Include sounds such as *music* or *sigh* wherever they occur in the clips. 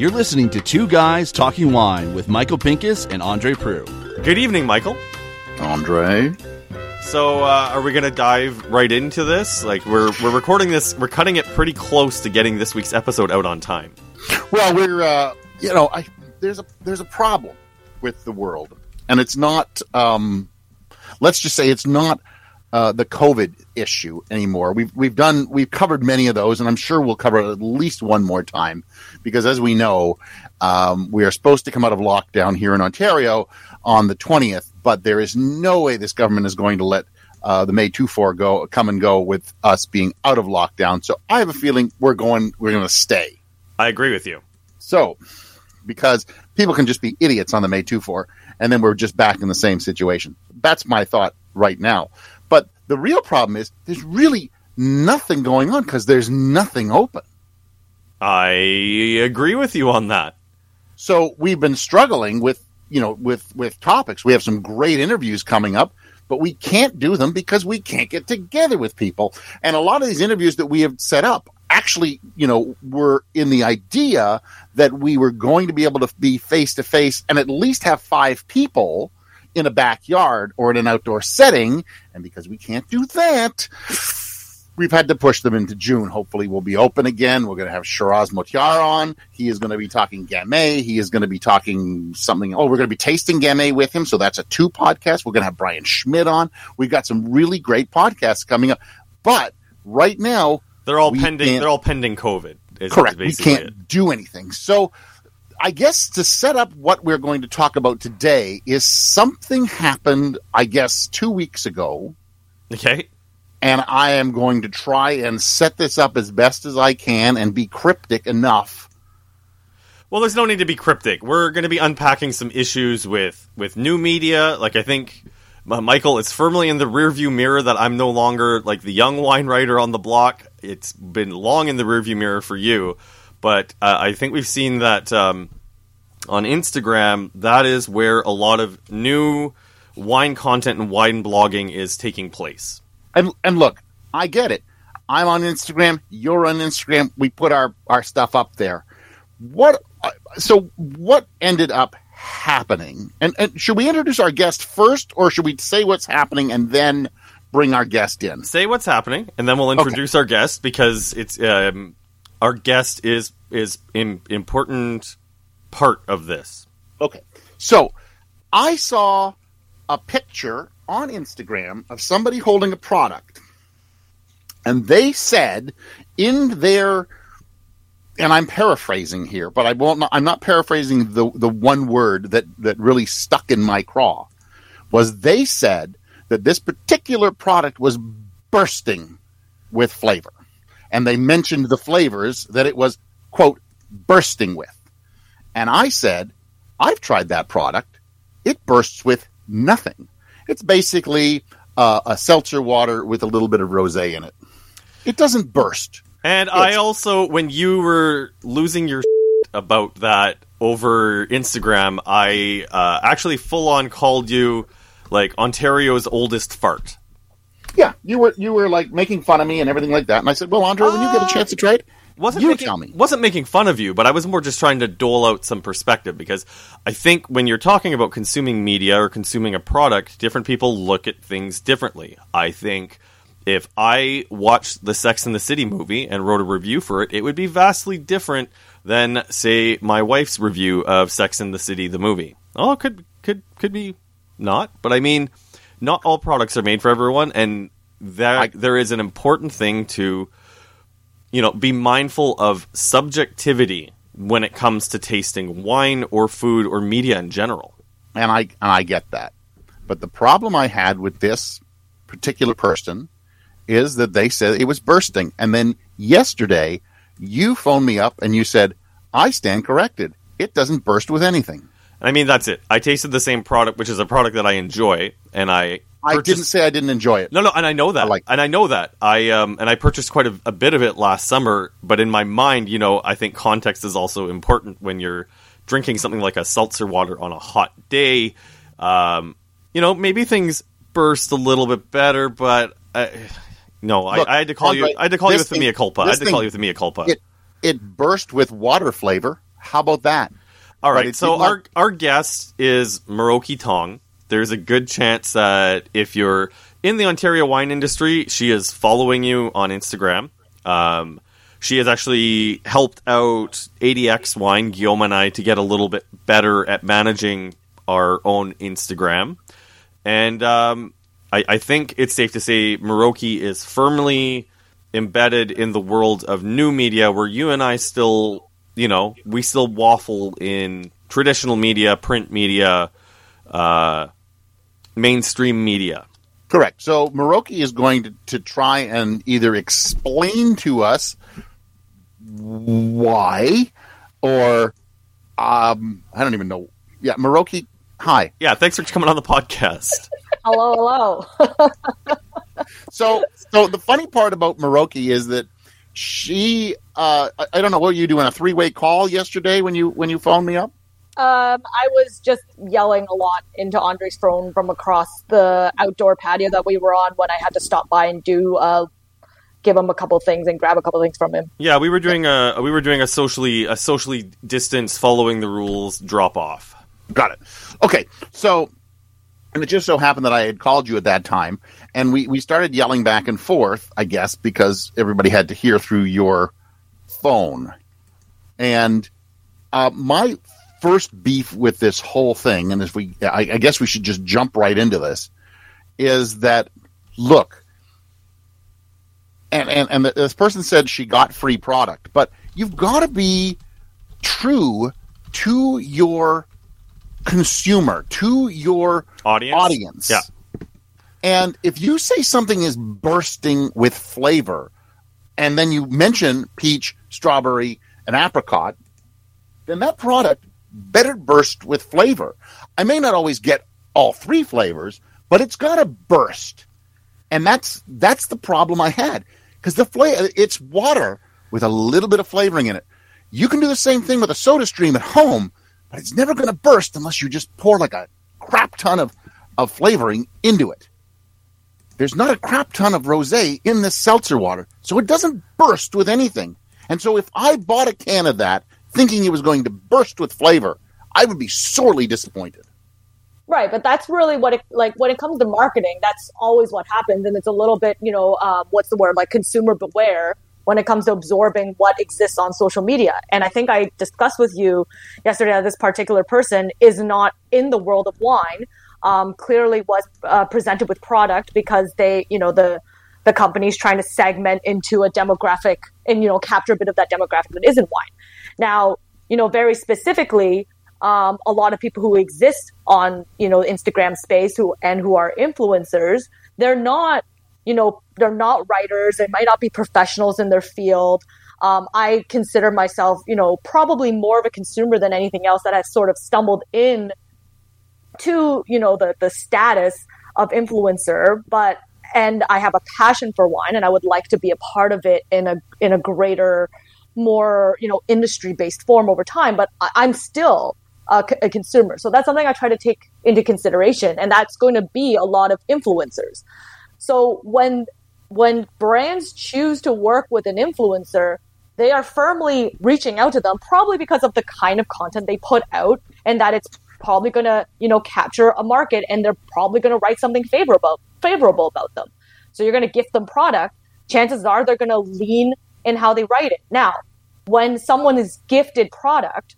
You're listening to Two Guys Talking Wine with Michael Pinkus and Andre Proulx. Good evening, Michael. Andre. So, uh, are we going to dive right into this? Like, we're we're recording this, we're cutting it pretty close to getting this week's episode out on time. Well, we're uh, you know, I there's a there's a problem with the world, and it's not. Um, let's just say it's not uh, the COVID issue anymore. We've we've done we've covered many of those, and I'm sure we'll cover at least one more time because, as we know, um, we are supposed to come out of lockdown here in Ontario on the 20th, but there is no way this government is going to let uh, the May 24 go come and go with us being out of lockdown. So I have a feeling we're going we're going to stay. I agree with you. So because people can just be idiots on the May 24 and then we're just back in the same situation. That's my thought right now. The real problem is there's really nothing going on because there's nothing open. I agree with you on that. So we've been struggling with, you know, with, with topics. We have some great interviews coming up, but we can't do them because we can't get together with people. And a lot of these interviews that we have set up actually, you know, were in the idea that we were going to be able to be face to face and at least have five people in a backyard or in an outdoor setting. And because we can't do that, we've had to push them into June. Hopefully, we'll be open again. We're going to have Shiraz Mottiar on. He is going to be talking Gamay. He is going to be talking something. Oh, we're going to be tasting Gamay with him. So that's a two podcast. We're going to have Brian Schmidt on. We've got some really great podcasts coming up. But right now, They're all pending. They're all pending COVID. is correct. We can't it. do anything. So I guess to set up what we're going to talk about today is something happened, I guess, two weeks ago. Okay. and I am going to try and set this up as best as I can and be cryptic enough. Well, there's no need to be cryptic. We're going to be unpacking some issues with with new media. Like I think Michael, it's firmly in the rearview mirror that I'm no longer like the young wine writer on the block. It's been long in the rearview mirror for you, but uh, I think we've seen that um, on Instagram. That is where a lot of new wine content and wine blogging is taking place. And and look, I get it. I'm on Instagram. You're on Instagram. We put our our stuff up there. What? uh, So what ended up happening? And, and should we introduce our guest first, or should we say what's happening and then bring our guest in? say what's happening, and then we'll introduce our guest because it's um, our guest is is an important part of this. Okay. So I saw a picture on Instagram of somebody holding a product. And they said in their and I'm paraphrasing here, but I won't I'm not paraphrasing the the one word that that really stuck in my craw was they said that this particular product was bursting with flavor. And they mentioned the flavors that it was quote bursting with. And I said, I've tried that product. It bursts with nothing. It's basically uh, a seltzer water with a little bit of rosé in it. It doesn't burst. And I also, when you were losing your *laughs* about that over Instagram, I uh, actually full on called you like Ontario's oldest fart. Yeah, you were you were like making fun of me and everything like that. And I said, "Well, Andre, when you get a uh, chance to try it, wasn't you making, tell me." wasn't making fun of you, but I was more just trying to dole out some perspective because I think when you're talking about consuming media or consuming a product, different people look at things differently. I think if I watched the Sex and the City movie and wrote a review for it, it would be vastly different than say my wife's review of Sex and the City the movie. Oh, could could could be not, but I mean, not all products are made for everyone, and that I- there is an important thing to you know, be mindful of subjectivity when it comes to tasting wine or food or media in general. and I and I get that. But the problem I had with this particular person is that they said it was bursting, and then yesterday you phoned me up and you said I stand corrected. It doesn't burst with anything. I mean, that's it. I tasted the same product, which is a product that I enjoy, and I I didn't say I didn't enjoy it. No, no, and I know that, I like- and I know that. I um, and I purchased quite a, a bit of it last summer. But in my mind, you know, I think context is also important when you're drinking something like a seltzer water on a hot day. Um, you know, maybe things burst a little bit better, but uh, No, Look, I, I had to call Andre, you. I had to call you with the mea culpa. I had to call you with the mea culpa. It it burst with water flavor. How about that? All right. So our our guest is Miroki Tong. There's a good chance that if you're in the Ontario wine industry, she is following you on Instagram. Um, she has actually helped out ADX Wine, Guillaume and I, to get a little bit better at managing our own Instagram. And um, I, I think it's safe to say Miroki is firmly embedded in the world of new media where you and I still, you know, we still waffle in traditional media, print media, uh, mainstream media. Correct. So Miroki is going to, to try and either explain to us why or um I don't even know. Yeah, Miroki, hi. Yeah, thanks for coming on the podcast. *laughs* Hello, hello. *laughs* So so the funny part about Miroki is that she uh I, I don't know what were you doing a three-way call yesterday when you when you phoned me up? Um, I was just yelling a lot into Andre's phone from across the outdoor patio that we were on when I had to stop by and do uh, give him a couple things and grab a couple things from him. yeah, we were doing a we were doing a socially a socially distance following the rules drop off. Got it. Okay. So and it just so happened that I had called you at that time and we we started yelling back and forth, I guess, because everybody had to hear through your phone. And uh, my first beef with this whole thing, and if we, I, I guess we should just jump right into this, is that look, and and and this person said she got free product, but you've got to be true to your consumer, to your Audience? audience. Yeah. And if you say something is bursting with flavor, and then you mention peach, strawberry, and apricot, then that product better burst with flavor. I may not always get all three flavors, but it's got to burst. And that's that's the problem I had because the flavor it's water with a little bit of flavoring in it. You can do the same thing with a soda stream at home, but it's never going to burst unless you just pour like a crap ton of of flavoring into it. There's not a crap ton of rosé in this seltzer water, so it doesn't burst with anything. And so if I bought a can of that thinking it was going to burst with flavor, I would be sorely disappointed. Right, but that's really what it like when it comes to marketing. That's always what happens, and it's a little bit, you know, um, what's the word? Like consumer beware when it comes to absorbing what exists on social media. And I think I discussed with you yesterday that this particular person is not in the world of wine. Um, clearly, was uh, presented with product because they, you know, the the company's trying to segment into a demographic and you know capture a bit of that demographic that isn't wine. Now, you know, very specifically, um, a lot of people who exist on you know Instagram space who and who are influencers, they're not you know they're not writers. They might not be professionals in their field. Um, I consider myself you know probably more of a consumer than anything else that has sort of stumbled in to you know the the status of influencer, but and I have a passion for wine and I would like to be a part of it in a in a greater more you know industry based form over time but I, i'm still a consumer. So that's something i try to take into consideration and that's going to be a lot of influencers. So when when brands choose to work with an influencer they are firmly reaching out to them probably because of the kind of content they put out and that it's probably going to you know capture a market and they're probably going to write something favorable favorable about them so you're going to gift them product chances are they're going to lean in how they write it. Now, when someone is gifted product,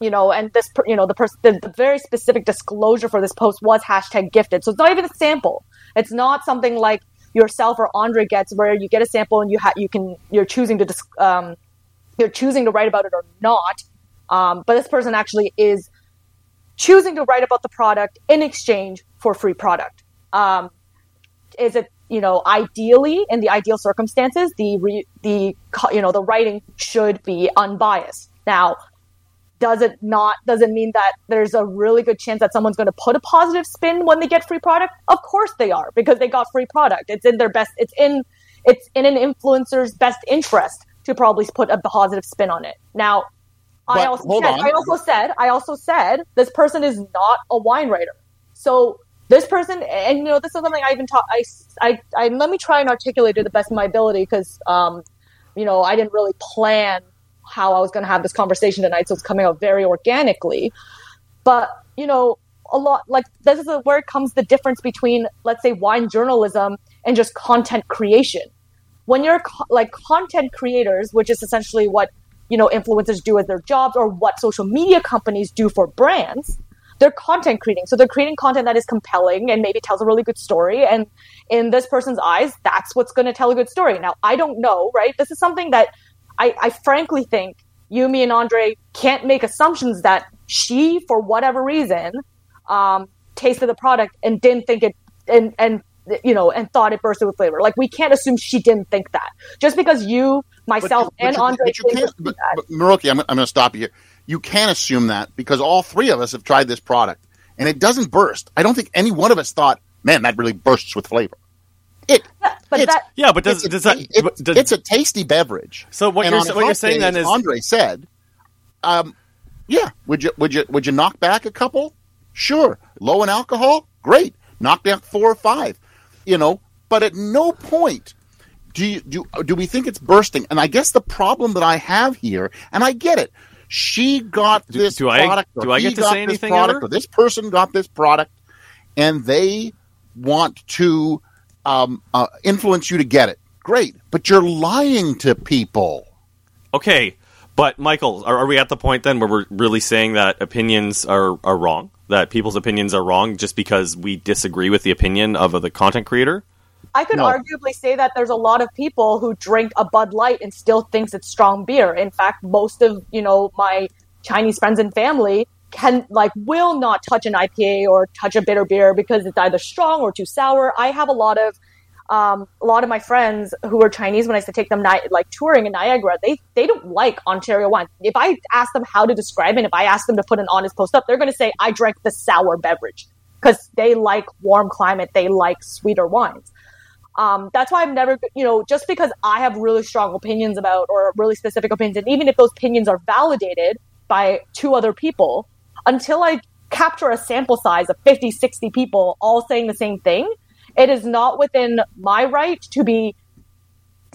you know, and this, you know, the person, the, the very specific disclosure for this post was hashtag gifted. So it's not even a sample. It's not something like yourself or Andre gets where you get a sample and you ha- you can, you're choosing to, dis- um, you're choosing to write about it or not. Um, but this person actually is choosing to write about the product in exchange for free product. Um, is it you know ideally in the ideal circumstances the re, the you know the writing should be unbiased. Now does it not does it mean that there's a really good chance that someone's going to put a positive spin when they get free product? Of course they are because they got free product. It's in their best it's in it's in an influencer's best interest to probably put a positive spin on it. Now i also said, on. i also said i also said this person is not a wine writer so this person, and you know, this is something I even talk. I, I, I let me try and articulate to the best of my ability because, um, you know, I didn't really plan how I was going to have this conversation tonight, so it's coming out very organically. But you know, a lot like this is where it comes the difference between, let's say, wine journalism and just content creation. When you're co- like content creators, which is essentially what you know influencers do as their jobs, or what social media companies do for brands, they're content creating. So they're creating content that is compelling and maybe tells a really good story. And in this person's eyes, that's what's going to tell a good story. Now, I don't know, right? This is something that I, I frankly think you, me, and Andre can't make assumptions that she, for whatever reason, um, tasted the product and didn't think it and and you know and thought it bursted with flavor. Like we can't assume she didn't think that just because you, myself, but, but and you, Andre. But, you can't, but, but Miroki, I'm, I'm going to stop you here. You can't assume that because all three of us have tried this product and it doesn't burst. I don't think any one of us thought, "Man, that really bursts with flavor." It, yeah, but it's, that yeah, but does, it's, does a, that? it's, does, it's a tasty beverage. So what And you're what you're saying day, then as is Andre said, um, yeah, would you would you would you knock back a couple? Sure, low in alcohol, great. Knock back four or five, you know. But at no point do you, do do we think it's bursting? And I guess the problem that I have here, and I get it, she got Do- this do product, or do I get to say anything product, ever? or this person got this product, and they want to um, uh, influence you to get it. Great, but you're lying to people. okay. But Michael, are, are we at the point then where we're really saying that opinions are are wrong? That people's opinions are wrong just because we disagree with the opinion of the content creator? I could No. arguably say that there's a lot of people who drink a Bud Light and still thinks it's strong beer. In fact, most of you know my Chinese friends and family can like will not touch an IPA or touch a bitter beer because it's either strong or too sour. I have a lot of um, a lot of my friends who are Chinese when I used to take them ni- like touring in Niagara, they they don't like Ontario wine. If I ask them how to describe it, if I ask them to put an honest post up, they're going to say I drank the sour beverage because they like warm climate, they like sweeter wines. Um, that's why I've never, you know, just because I have really strong opinions about or really specific opinions, and even if those opinions are validated by two other people, until I capture a sample size of 50, 60 people all saying the same thing, it is not within my right to be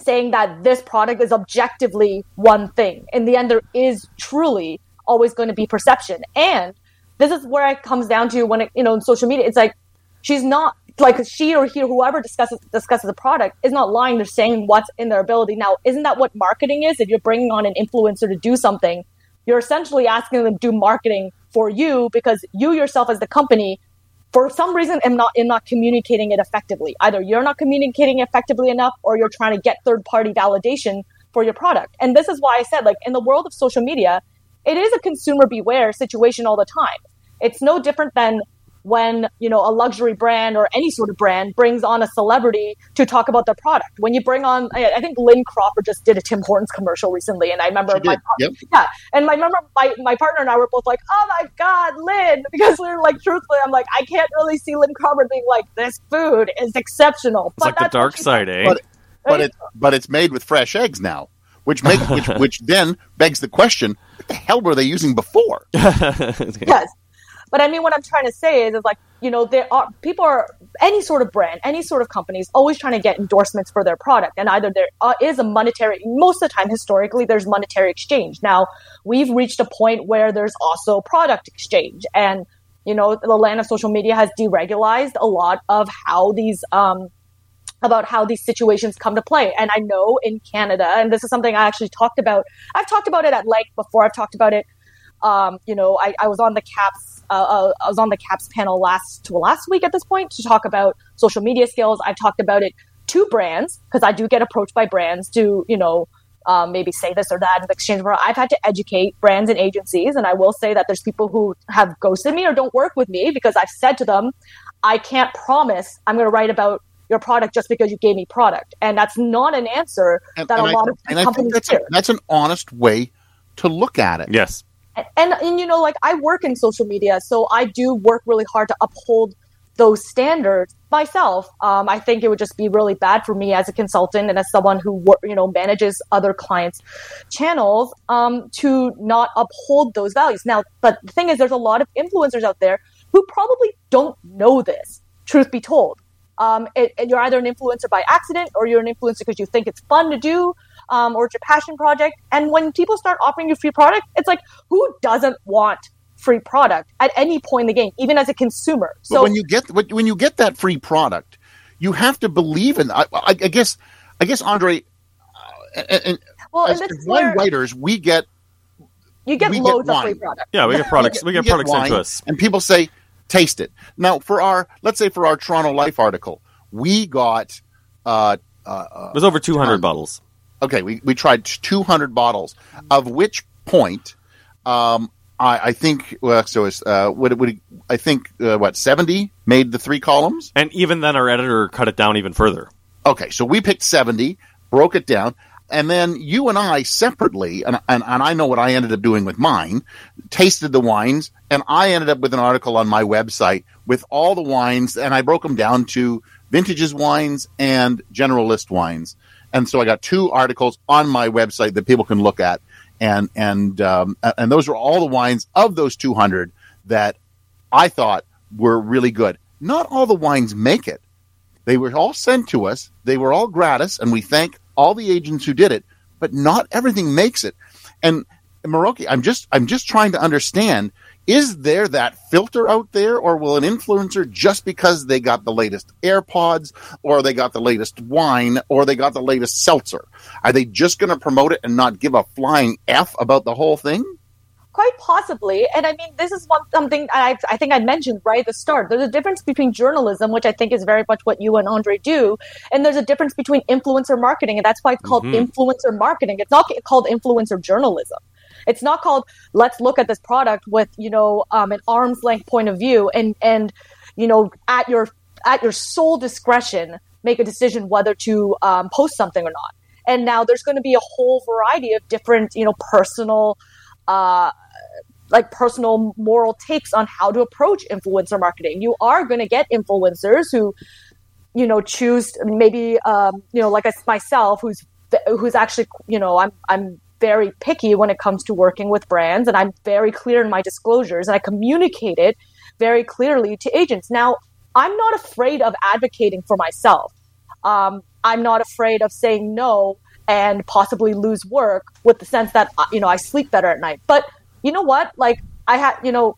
saying that this product is objectively one thing. In the end, there is truly always going to be perception. And this is where it comes down to when it, you know, in social media, it's like she's not like she or he or whoever discusses discusses a product is not lying. They're saying what's in their ability. Now, isn't that what marketing is? If you're bringing on an influencer to do something, you're essentially asking them to do marketing for you because you yourself as the company for some reason am not am not communicating it effectively. Either you're not communicating effectively enough or you're trying to get third party validation for your product. And this is why I said like in the world of social media, it is a consumer beware situation all the time. It's no different than when, you know, a luxury brand or any sort of brand brings on a celebrity to talk about their product. When you bring on I, I think Lynn Crawford just did a Tim Hortons commercial recently and I remember She my. Yep. yeah. And I remember my, my partner and I were both like, oh my God, Lynn. *laughs* Because we are like, truthfully, I'm like, I can't really see Lynn Crawford being like, this food is exceptional. It's like the that's what dark side, eh? But but it but it's made with fresh eggs now, which make which *laughs* which then begs the question: What the hell were they using before? *laughs* yes. But I mean, what I'm trying to say is, is like, you know, there are people are any sort of brand, any sort of company is always trying to get endorsements for their product, and either there uh, a monetary. Most of the time, historically, there's monetary exchange. Now, we've reached a point where there's also product exchange, and you know, the land of social media has deregularized a lot of how these um, about how these situations come to play. And I know in Canada, and this is something I actually talked about. I've talked about it at length before. I've talked about it. Um, you know, I, I was on the CAPS. Uh, uh, I was on the CAPS panel last last week at this point to talk about social media skills. I've talked about it to brands because I do get approached by brands to you know um, maybe say this or that in exchange for. I've had to educate brands and agencies, and I will say that there's people who have ghosted me or don't work with me because I've said to them, I can't promise I'm going to write about your product just because you gave me product, and that's not an answer And, that and a I, lot of and I think companies that's do. a, that's an honest way to look at it. yes. And and you know like i work in social media so i do work really hard to uphold those standards myself um, i think it would just be really bad for me as a consultant and as someone who you know manages other clients channels um, to not uphold those values now but the thing is there's a lot of influencers out there who probably don't know this. Truth be told, um, it, you're either an influencer by accident or you're an influencer because you think it's fun to do um, or it's your passion project. And when people start offering you free product, it's like who doesn't want free product at any point in the game, even as a consumer? So but when you get when you get that free product, you have to believe in. I, I, I guess I guess Andre, uh, and, well, as, as wine writers, we get you get loads get of free product. Yeah, we get products. we get, we get products into us, and people say taste it. Now, for our let's say for our Toronto Life article, we got uh, uh, it was over two hundred bottles. Okay, we, we tried two hundred bottles, of which point um, I, I think well, so it's uh, what would I think uh, what seventy made the three columns, and even then our editor cut it down even further. Okay, so we picked seventy, broke it down and then you and I separately, and, and, and I know what I ended up doing with mine, tasted the wines, and I ended up with an article on my website with all the wines, and I broke them down to vintages wines and generalist wines. And so I got two articles on my website that people can look at, and and um, and those were all the wines of those 200 that I thought were really good. Not all the wines make it. They were all sent to us. They were all gratis, and we thank all the agents who did it, but not everything makes it. And Miroki, I'm just I'm just trying to understand is there that filter out there or will an influencer just because they got the latest AirPods or they got the latest wine or they got the latest seltzer are they just going to promote it and not give a flying f about the whole thing? Quite possibly. And I mean, this is one something I, I think I mentioned right at the start. There's a difference between journalism, which I think is very much what you and Andre do, and there's a difference between influencer marketing, and that's why it's called mm-hmm. influencer marketing. It's not called influencer journalism. It's not called let's look at this product with you know um, an arm's length point of view and and you know at your at your sole discretion make a decision whether to um, post something or not. And now there's going to be a whole variety of different you know personal uh, like personal moral takes on how to approach influencer marketing. You are going to get influencers who, you know, choose maybe, um, you know, like myself, who's who's actually, you know, I'm I'm very picky when it comes to working with brands, and I'm very clear in my disclosures, and I communicate it very clearly to agents. Now, I'm not afraid of advocating for myself. Um, I'm not afraid of saying no and possibly lose work with the sense that uh, you know I sleep better at night. But you know what? Like I had, you know,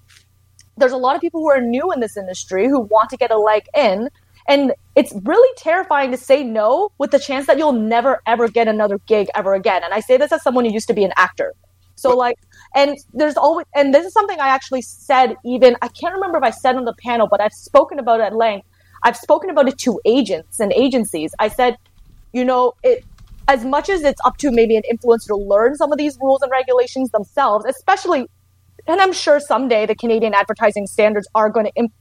there's a lot of people who are new in this industry who want to get a leg in, and it's really terrifying to say no with the chance that you'll never ever get another gig ever again. And I say this as someone who used to be an actor. So like, and there's always, and this is something I actually said even, I can't remember if I said on the panel, but I've spoken about it at length. I've spoken about it to agents and agencies. I said, you know, it, as much as it's up to maybe an influencer to learn some of these rules and regulations themselves, especially, and I'm sure someday the Canadian advertising standards are going to imp-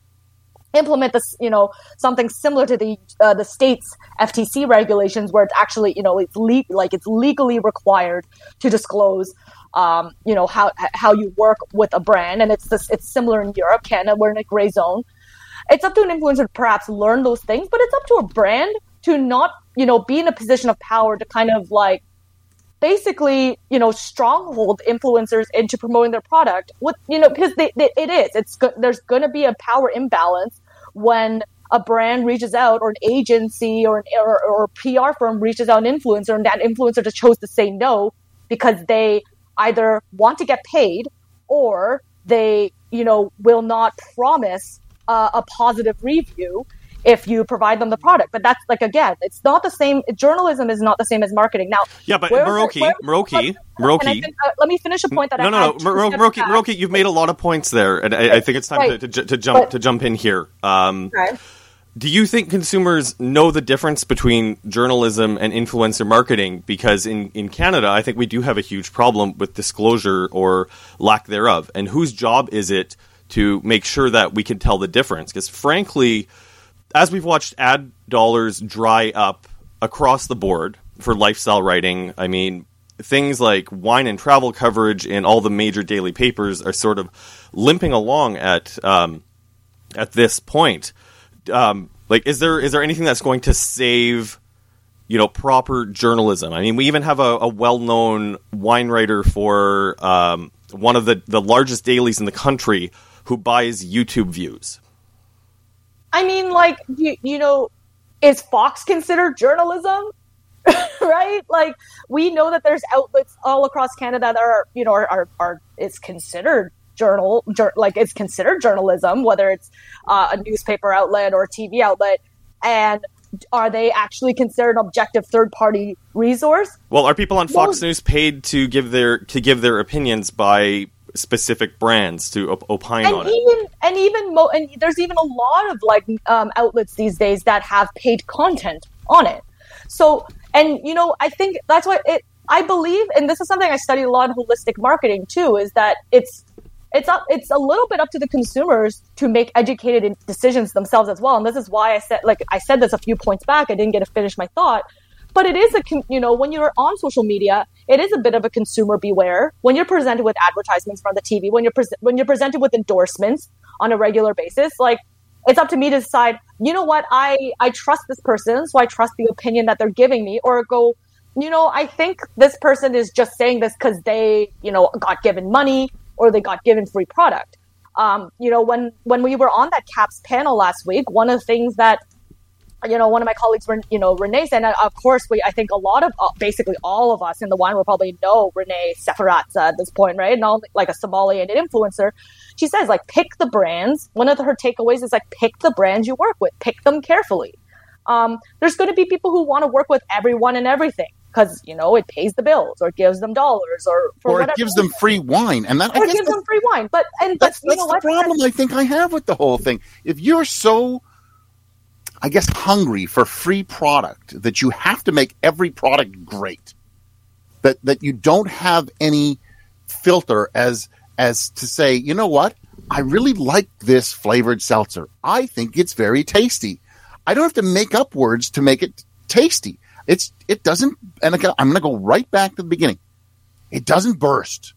implement this, you know, something similar to the uh, the state's FTC regulations, where it's actually, you know, it's le- like it's legally required to disclose. Um, you know how how you work with a brand, and it's this, it's similar in Europe, Canada, we're in a gray zone. It's up to an influencer to perhaps learn those things, but it's up to a brand to not, you know, be in a position of power to kind of like basically, you know, stronghold influencers into promoting their product. With you know, because they, they, it is, it's go- there's going to be a power imbalance when a brand reaches out or an agency or, an, or, or a PR firm reaches out an influencer and that influencer just chose to say no because they either want to get paid or they, you know, will not promise uh, a positive review if you provide them the product. But that's like again, it's not the same. Journalism is not the same as marketing. Now, yeah, but Miroki, Miroki, Miroki. Uh, let me finish a point that no, I no, no, Miroki, Miroki, you've made a lot of points there, and I, I think it's time right. to, to, to, jump but, to jump in here. Um, okay. Do you think consumers know the difference between journalism and influencer marketing? Because in, in Canada, I think we do have a huge problem with disclosure or lack thereof. And whose job is it to make sure that we can tell the difference? Because frankly, as we've watched ad dollars dry up across the board for lifestyle writing, I mean, things like wine and travel coverage in all the major daily papers are sort of limping along at um, at this point. Um, like, is there is there anything that's going to save? You know, proper journalism. I mean, we even have a, a well-known wine writer for um, one of the, the largest dailies in the country who buys YouTube views. I mean, like you, you know, is Fox considered journalism? *laughs* right? Like we know that there's outlets all across Canada that are, you know, are are, are it's considered journal, jur- like it's considered journalism, whether it's uh, a newspaper outlet or a TV outlet, and are they actually considered an objective third party resource? Well, are people on Fox Well- News paid to give their to give their opinions by specific brands to op- opine and on it? even and even mo- and there's even a lot of like um, outlets these days that have paid content on it. So and you know I think that's why it I believe and this is something I studied a lot in holistic marketing too is that it's it's up it's a little bit up to the consumers to make educated decisions themselves as well and this is why I said like I said this a few points back I didn't get to finish my thought but it is a you know when you're on social media it is a bit of a consumer beware. When you're presented with advertisements from the tv when you're pre- when you're presented with endorsements on a regular basis like it's up to me to decide you know what? I i trust this person so i trust the opinion that they're giving me or go you know i think this person is just saying this because they you know got given money or they got given free product. Um, you know when when we were on that caps panel last week one of the things that you know, one of my colleagues, you know, Renee said, and of course, we, I think a lot of, uh, basically all of us in the wine will probably know Renee Seferatza at this point, right? Not like a sommelier and an influencer. She says, like, pick the brands. One of her takeaways is like, pick the brands you work with, pick them carefully. Um, there's going to be people who want to work with everyone and everything because, you know, it pays the bills or gives them dollars or for or it gives them free wine, and that I or gives that's, them free wine. But, and, but, that's, you that's the what? problem I think I have with the whole thing. If you're so, I guess, hungry for free product that you have to make every product great, that that you don't have any filter as as to say, you know what, I really like this flavored seltzer. I think it's very tasty. I don't have to make up words to make it tasty. It's it doesn't, and again, I'm going to go right back to the beginning. It doesn't burst.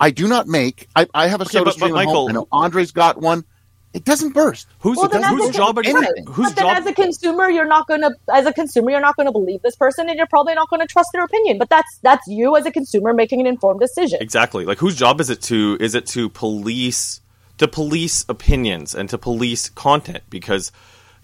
I do not make. I, I have a Okay, soda but- stream Michael- home. I know Andre's got one. It doesn't burst. Whose, Well, then doesn't whose job are you? Whose but then job? as a consumer you're not going to as a consumer you're not going to believe this person and you're probably not going to trust their opinion but that's that's you as a consumer making an informed decision Exactly. Like whose job is it to is it to police to police opinions and to police content because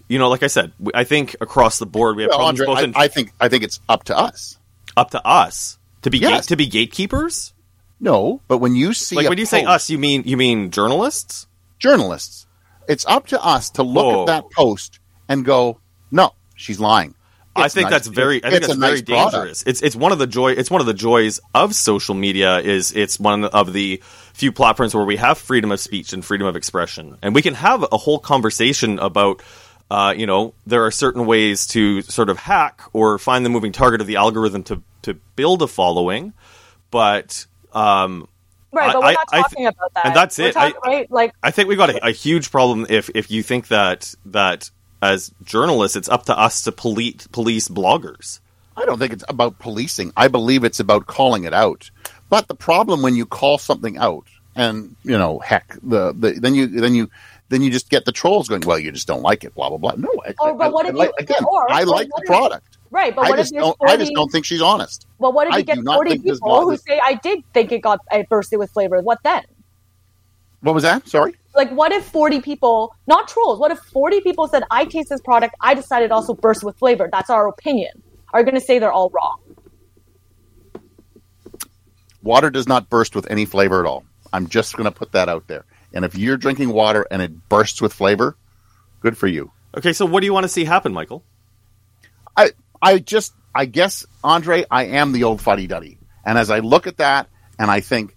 you know like I said we- I think across the board we have Well, problems Andre, both I, in, I think I think it's up to us. up to us to be Yes. gate, to be gatekeepers. No, but when you see Like a when you say us you mean you mean journalists? journalists, it's up to us to look Whoa. at that post and go, "No, she's lying." I think nice- that's very. I think it's that's very nice product. dangerous. It's it's one of the joy. It's one of the joys of social media. Is it's one of the few platforms where we have freedom of speech and freedom of expression, and we can have a whole conversation about. Uh, you know, there are certain ways to sort of hack or find the moving target of the algorithm to to build a following, but um, right but I- we're I- not I th- about that and that's We're it. talk- I- right like I think we've got a, a huge problem if if you think that that as journalists, it's up to us to police police bloggers. I don't think it's about policing. I believe it's about calling it out. But the problem when you call something out, and you know, heck, the, the then you then you then you just get the trolls going. Well, you just don't like it. Blah blah blah. No, I, Or, but I- what I if like- you- again? or- I like the product. right but I what just if don't. 40, I just don't think she's honest. well what if you get 40 people who say i did think it got it bursted with flavor what then What was that? Sorry. like what if 40 people not trolls what if 40 people said i taste this product i decided also burst with flavor that's our opinion are you going to say they're all wrong Water does not burst with any flavor at all. I'm just going to put that out there. And if you're drinking water and it bursts with flavor, good for you. Okay, so what do you want to see happen, Michael? I I just I guess Andre, I am the old fuddy duddy, and as I look at that, and I think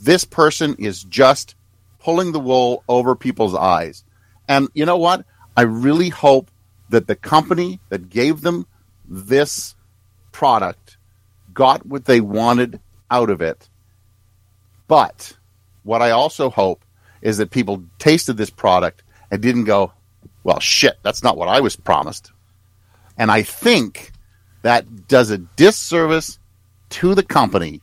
this person is just pulling the wool over people's eyes, and you know what? I really hope that the company that gave them this product got what they wanted out of it. But what I also hope is that people tasted this product and didn't go, well, shit, that's not what I was promised. And I think that does a disservice to the company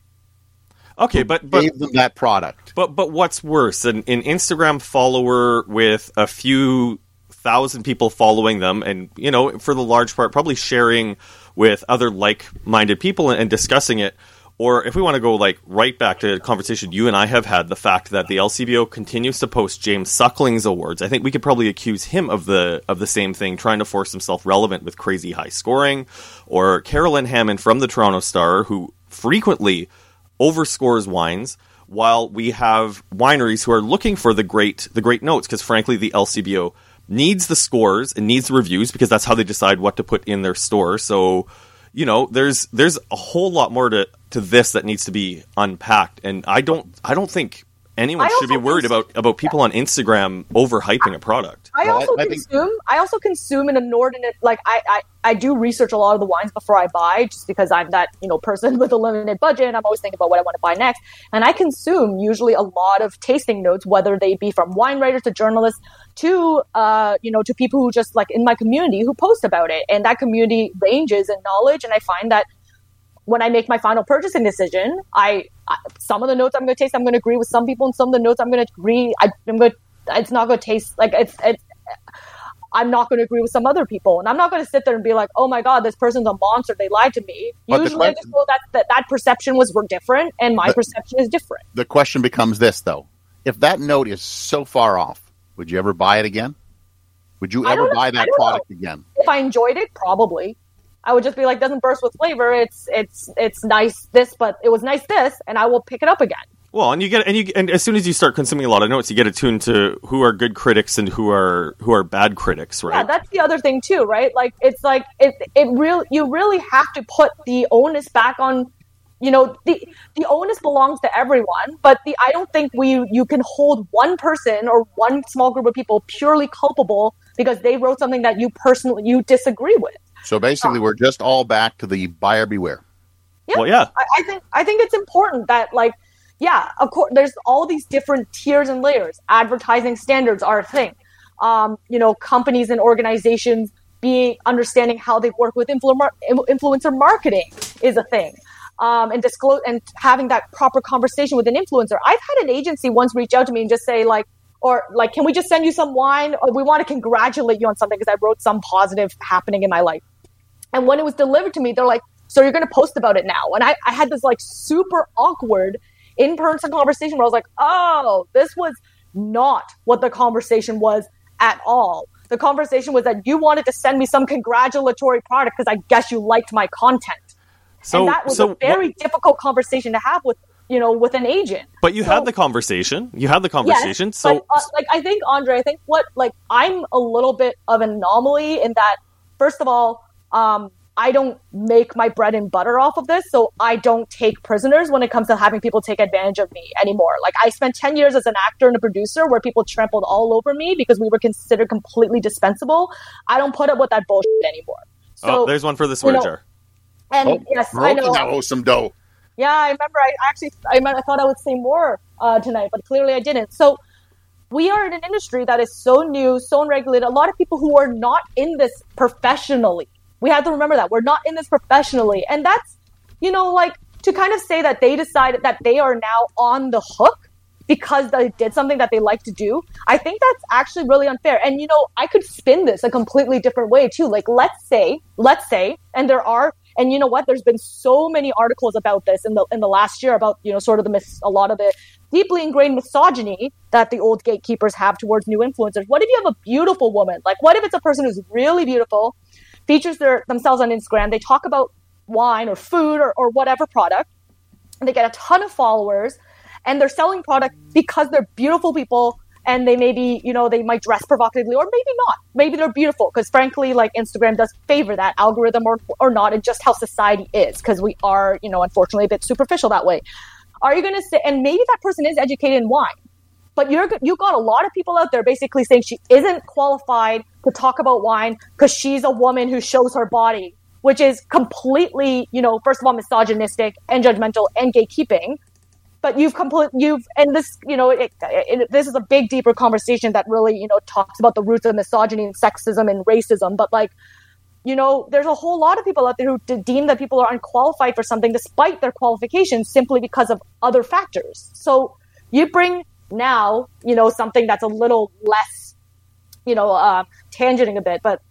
Okay, but but gave them that product. but but what's worse, an, an Instagram follower with a few thousand people following them, and you know, for the large part, probably sharing with other like-minded people and, and discussing it, Or if we want to go like right back to a conversation you and I have had, the fact that the LCBO continues to post James Suckling's awards, I think we could probably accuse him of the of the same thing, trying to force himself relevant with crazy high scoring. Or Carolyn Hammond from the Toronto Star, who frequently overscores wines, while we have wineries who are looking for the great the great notes, because frankly the LCBO needs the scores and needs the reviews because that's how they decide what to put in their store. So you know, there's there's a whole lot more to to this that needs to be unpacked, and I don't I don't think anyone I should be worried think- about about people on Instagram overhyping a product. I Well, also I- I think- consume. I also consume an inordinate. Like I, I, I do research a lot of the wines before I buy, just because I'm that you know person *laughs* with a limited budget. and I'm always thinking about what I want to buy next, and I consume usually a lot of tasting notes, whether they be from wine writers to journalists to uh, you know to people who just like in my community who post about it, and that community ranges in knowledge, and I find that when I make my final purchasing decision, I, I some of the notes I'm going to taste, I'm going to agree with some people, and some of the notes I'm going to agree, I, I'm going, it's not going to taste like it's, it's. I'm not going to agree with some other people, and I'm not going to sit there and be like, "Oh my god, this person's a monster. They lied to me." But the Usually, I just question- know that, that that perception was different, and my But- perception is different. The question becomes this though: If that note is so far off, would you ever buy it again? Would you ever buy that product again? If I enjoyed it, probably. I would just be like, "Doesn't burst with flavor. It's it's it's nice this, but it was nice this," and I will pick it up again. Well, and you get and you and as soon as you start consuming a lot of notes, you get attuned to who are good critics and who are who are bad critics, right? Yeah, that's the other thing too, right? Like it's like it it real you really have to put the onus back on you know the the onus belongs to everyone, but the I don't think we you can hold one person or one small group of people purely culpable because they wrote something that you personally you disagree with. So basically, we're just all back to the buyer beware. Yeah. well, yeah. I, I think I think it's important that like yeah, of course there's all these different tiers and layers. Advertising standards are a thing. Um, you know, companies and organizations being understanding how they work with influ- influencer marketing is a thing. Um, and disclose and having that proper conversation with an influencer. I've had an agency once reach out to me and just say like, or like, can we just send you some wine? Or we want to congratulate you on something because I wrote some positive happening in my life. And when it was delivered to me, they're like, so you're going to post about it now. And I, I had this like super awkward in person conversation where I was like, oh, this was not what the conversation was at all. The conversation was that you wanted to send me some congratulatory product because I guess you liked my content. So and that was so a very difficult conversation to have with, you know, with an agent. but you so- had the conversation. You had the conversation. Yes, so but, uh, like I think Andre, I think what like I'm a little bit of an anomaly in that first of all, um, I don't make my bread and butter off of this, so I don't take prisoners when it comes to having people take advantage of me anymore. Like I spent 10 years as an actor and a producer where people trampled all over me because we were considered completely dispensable. I don't put up with that bullshit anymore. So oh, there's one for the swear know, jar. and Oh, yes, I know. now owes some dough. Yeah, I remember. I actually, I, meant, I thought I would say more uh, tonight, but clearly I didn't. So we are in an industry that is so new, so unregulated. A lot of people who are not in this professionally. We have to remember that we're not in this professionally, and that's, you know, like to kind of say that they decided that they are now on the hook because they did something that they like to do. I think that's actually really unfair. And you know, I could spin this a completely different way too. Like let's say, let's say, and there are and you know what? There's been so many articles about this in the in the last year about you know sort of the mis- a lot of the deeply ingrained misogyny that the old gatekeepers have towards new influencers. What if you have a beautiful woman? Like what if it's a person who's really beautiful, features their themselves on Instagram, they talk about wine or food or, or whatever product, and they get a ton of followers, and they're selling product because they're beautiful people and they maybe you know they might dress provocatively or maybe not. Maybe they're beautiful because frankly like instagram does favor that algorithm or, or not and just how society is because we are you know unfortunately a bit superficial that way. Are you going to say and maybe that person is educated in wine but you're you got a lot of people out there basically saying she isn't qualified to talk about wine because she's a woman who shows her body which is completely you know first of all misogynistic and judgmental and gatekeeping. But you've complete you've and this you know it, it, this is a big deeper conversation that really you know talks about the roots of misogyny and sexism and racism. But like you know there's a whole lot of people out there who de- deem that people are unqualified for something despite their qualifications simply because of other factors. So you bring now you know something that's a little less you know uh, tangenting a bit but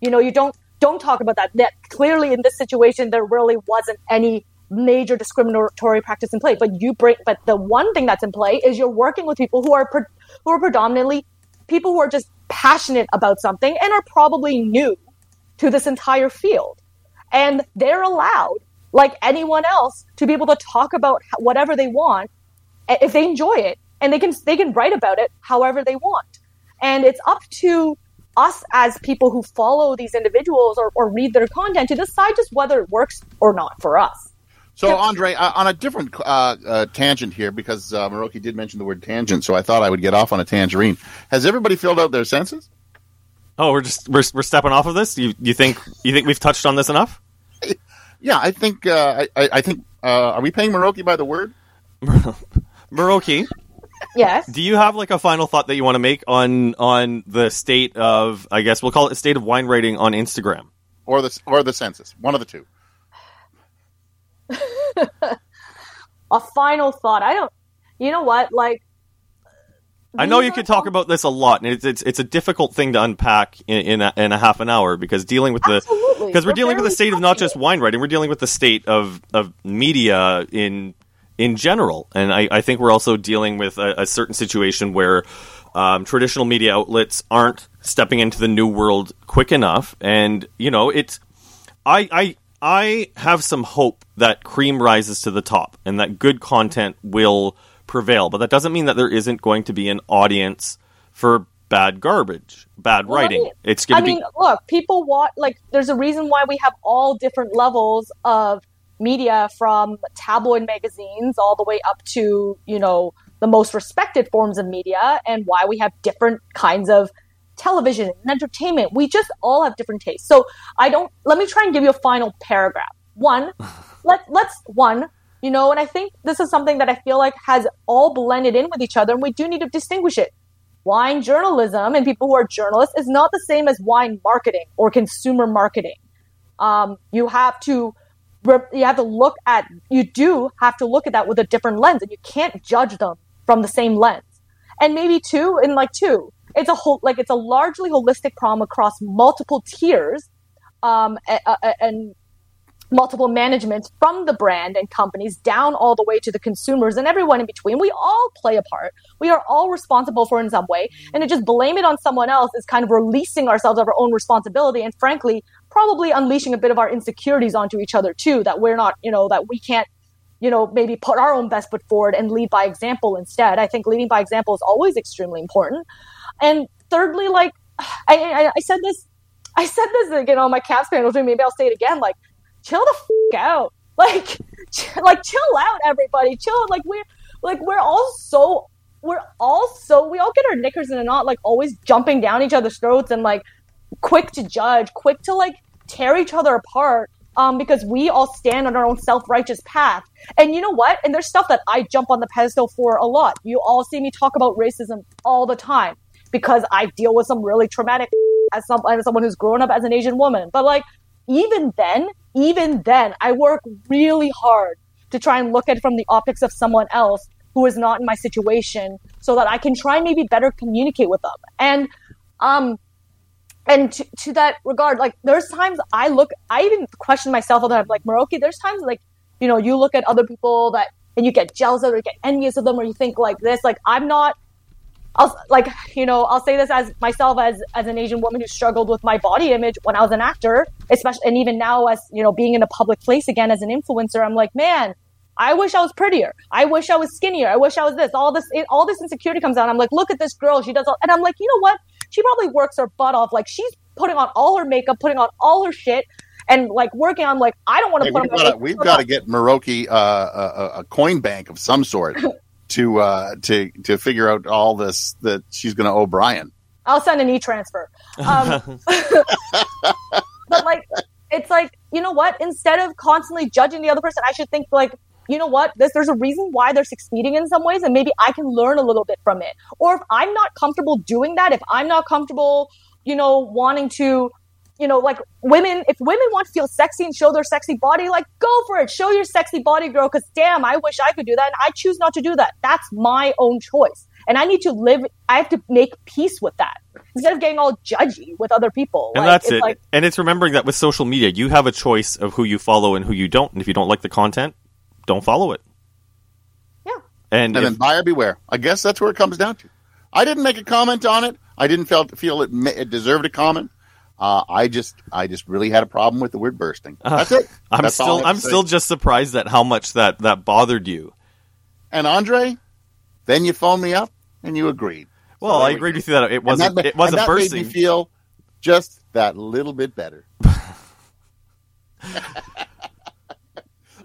you know you don't don't talk about that that clearly in this situation there really wasn't any major discriminatory practice in play. But you bring, but the one thing that's in play is you're working with people who are pre- who are predominantly people who are just passionate about something and are probably new to this entire field, and they're allowed, like anyone else, to be able to talk about whatever they want if they enjoy it, and they can they can write about it however they want, and it's up to us as people who follow these individuals or, or read their content to decide just whether it works or not for us. So, Andre, uh, on a different uh, uh, tangent here, because uh, Miroki did mention the word tangent, so I thought I would get off on a tangerine. Has everybody filled out their census? Oh, we're just we're, we're stepping off of this. You you think you think we've touched on this enough? Yeah, I think uh, I, I think uh, are we paying Miroki by the word? *laughs* Miroki, Yes. do you have like a final thought that you want to make on on the state of I guess we'll call it a state of wine writing on Instagram? or the or the census, one of the two. *laughs* A final thought. I don't. You know what? Like. I know you are could talk about this a lot, and it's it's, it's a difficult thing to unpack in in a, in a half an hour because dealing with the because we're We're dealing with the state of not just wine writing, we're dealing with the state of of media in in general, and I, I think we're also dealing with a, a certain situation where um, traditional media outlets aren't stepping into the new world quick enough, and you know it's I I I have some hope that cream rises to the top and that good content will prevail, but that doesn't mean that there isn't going to be an audience for bad garbage, bad Well, I writing. mean- it's going I to be mean, look, people want like. There's a reason why we have all different levels of media, from tabloid magazines all the way up to you know the most respected forms of media, and why we have different kinds of television and entertainment. We just all have different tastes. So I don't. Let me try and give you a final paragraph. One, *laughs* let let's one. You know, and I think this is something that I feel like has all blended in with each other, and we do need to distinguish it wine journalism and people who are journalists is not the same as wine marketing or consumer marketing. Um, you have to you have to look at you do have to look at that with a different lens, and you can't judge them from the same lens. And maybe two, and like two, it's a whole like it's a largely holistic problem across multiple tiers, um, a- a- and multiple managements from the brand and companies down all the way to the consumers and everyone in between. We all play a part. We are all responsible for in some way. And to just blame it on someone else is kind of releasing ourselves of our own responsibility and frankly, probably unleashing a bit of our insecurities onto each other too, that we're not, you know, that we can't, you know, maybe put our own best foot forward and lead by example instead. I think leading by example is always extremely important. And thirdly, like I, I, I said this, I said this again on my caps panel too. Maybe I'll say it again. Like, chill the f- out. *laughs* Like, ch- like chill out, everybody. Chill. Like we're like we're all so we're all so we all get our knickers in a knot. Like always jumping down each other's throats and like quick to judge, quick to like tear each other apart. Um, because we all stand on our own self-righteous path. And you know what? And there's stuff that I jump on the pedestal for a lot. You all see me talk about racism all the time because I deal with some really traumatic *laughs* as some as someone who's grown up as an Asian woman. But like even then, even then, I work really hard to try and look at it from the optics of someone else who is not in my situation so that I can try and maybe better communicate with them. And um and to, to that regard, like there's times I look I even question myself all the time, like Miroki, there's times like, you know, you look at other people that and you get jealous of or you get envious of them or you think like this, like I'm not I'll like you know I'll say this as myself as as an Asian woman who struggled with my body image when I was an actor, especially and even now as you know being in a public place again as an influencer, I'm like, man, I wish I was prettier. I wish I was skinnier. I wish I was this. All this all this insecurity comes out. I'm like, look at this girl. She does all, and I'm like, you know what? She probably works her butt off. Like she's putting on all her makeup, putting on all her shit, and like working on like I don't want to Hey, put we've on got to we've got to get Miroki uh, a, a- coin bank of some sort *laughs* to uh, to to figure out all this that she's going to owe Brian. I'll send an e-transfer. Um, *laughs* *laughs* but like, it's like, you know what? Instead of constantly judging the other person, I should think like, you know what? This, there's a reason why they're succeeding in some ways, and maybe I can learn a little bit from it. Or if I'm not comfortable doing that, if I'm not comfortable, you know, wanting to, you know, like women, if women want to feel sexy and show their sexy body, like go for it. Show your sexy body, girl. Because damn, I wish I could do that, and I choose not to do that. That's my own choice, and I need to live. I have to make peace with that instead of getting all judgy with other people. And Like, that's it. Like, and it's remembering that with social media, you have a choice of who you follow and who you don't. And if you don't like the content, don't follow it. Yeah. And, and if- then buyer beware. I guess that's where it comes down to. I didn't make a comment on it. I didn't feel feel it, it deserved a comment. Uh, I just I just really had a problem with the word bursting. That's it. *laughs* I'm That's still I'm say. still just surprised at how much that that bothered you. And Andre, then you phoned me up and you agreed. Well, So I agreed with you that it wasn't that it wasn't and that bursting. Made me feel just that little bit better. *laughs*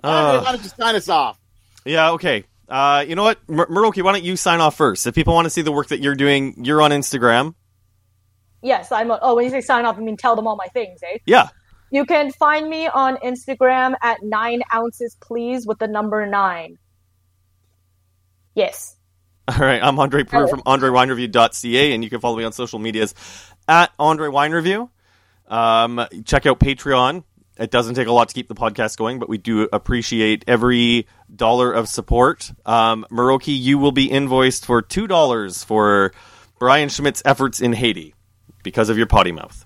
Andre, why don't you sign us off? Yeah, okay. Uh, you know what, Mur- Miroki, why don't you sign off first? If people want to see the work that you're doing, you're on Instagram. Yes, I'm. A, oh, when you say sign off, I mean tell them all my things, eh? Yeah, You can find me on Instagram at nine ounces, please, with the number nine. Yes. All right, I'm Andre Proulx from AndreWineReview.ca, and you can follow me on social medias at Andre Wine Review. Um, check out Patreon. It doesn't take a lot to keep the podcast going, but we do appreciate every dollar of support. Um, Miroki, you will be invoiced for two dollars for Brian Schmidt's efforts in Haiti because of your potty mouth.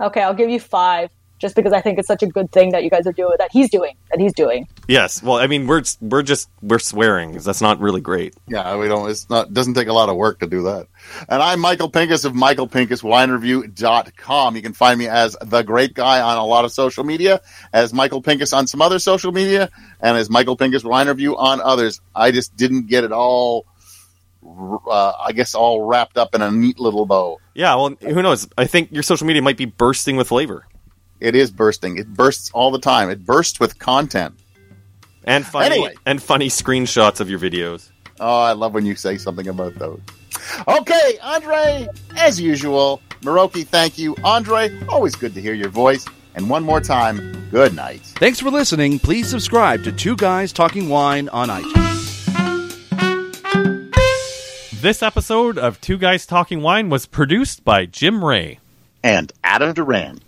Okay, I'll give you five, just because I think it's such a good thing that you guys are doing, that he's doing, that he's doing. Yes, well, I mean, we're we're just we're swearing. that's not really great. Yeah, we don't. It's not. Doesn't take a lot of work to do that. And I'm Michael Pinkus of MichaelPinkusWineReview.com. You can find me as the Grape Guy on a lot of social media, as Michael Pinkus on some other social media, and as Michael Pinkus Wine Review on others. I just didn't get it all. Uh, I guess all wrapped up in a neat little bow. Yeah, well, who knows? I think your social media might be bursting with flavor It is bursting. It bursts all the time. It bursts with content. and funny Anyway. and funny screenshots of your videos. Oh, I love when you say something about those. Okay, Andre, as usual, Miroki, thank you. Andre, always good to hear your voice. And one more time, good night. Thanks for listening. Please subscribe to Two Guys Talking Wine on iTunes. This episode of Two Guys Talking Wine was produced by Jim Ray. And Adam Duran.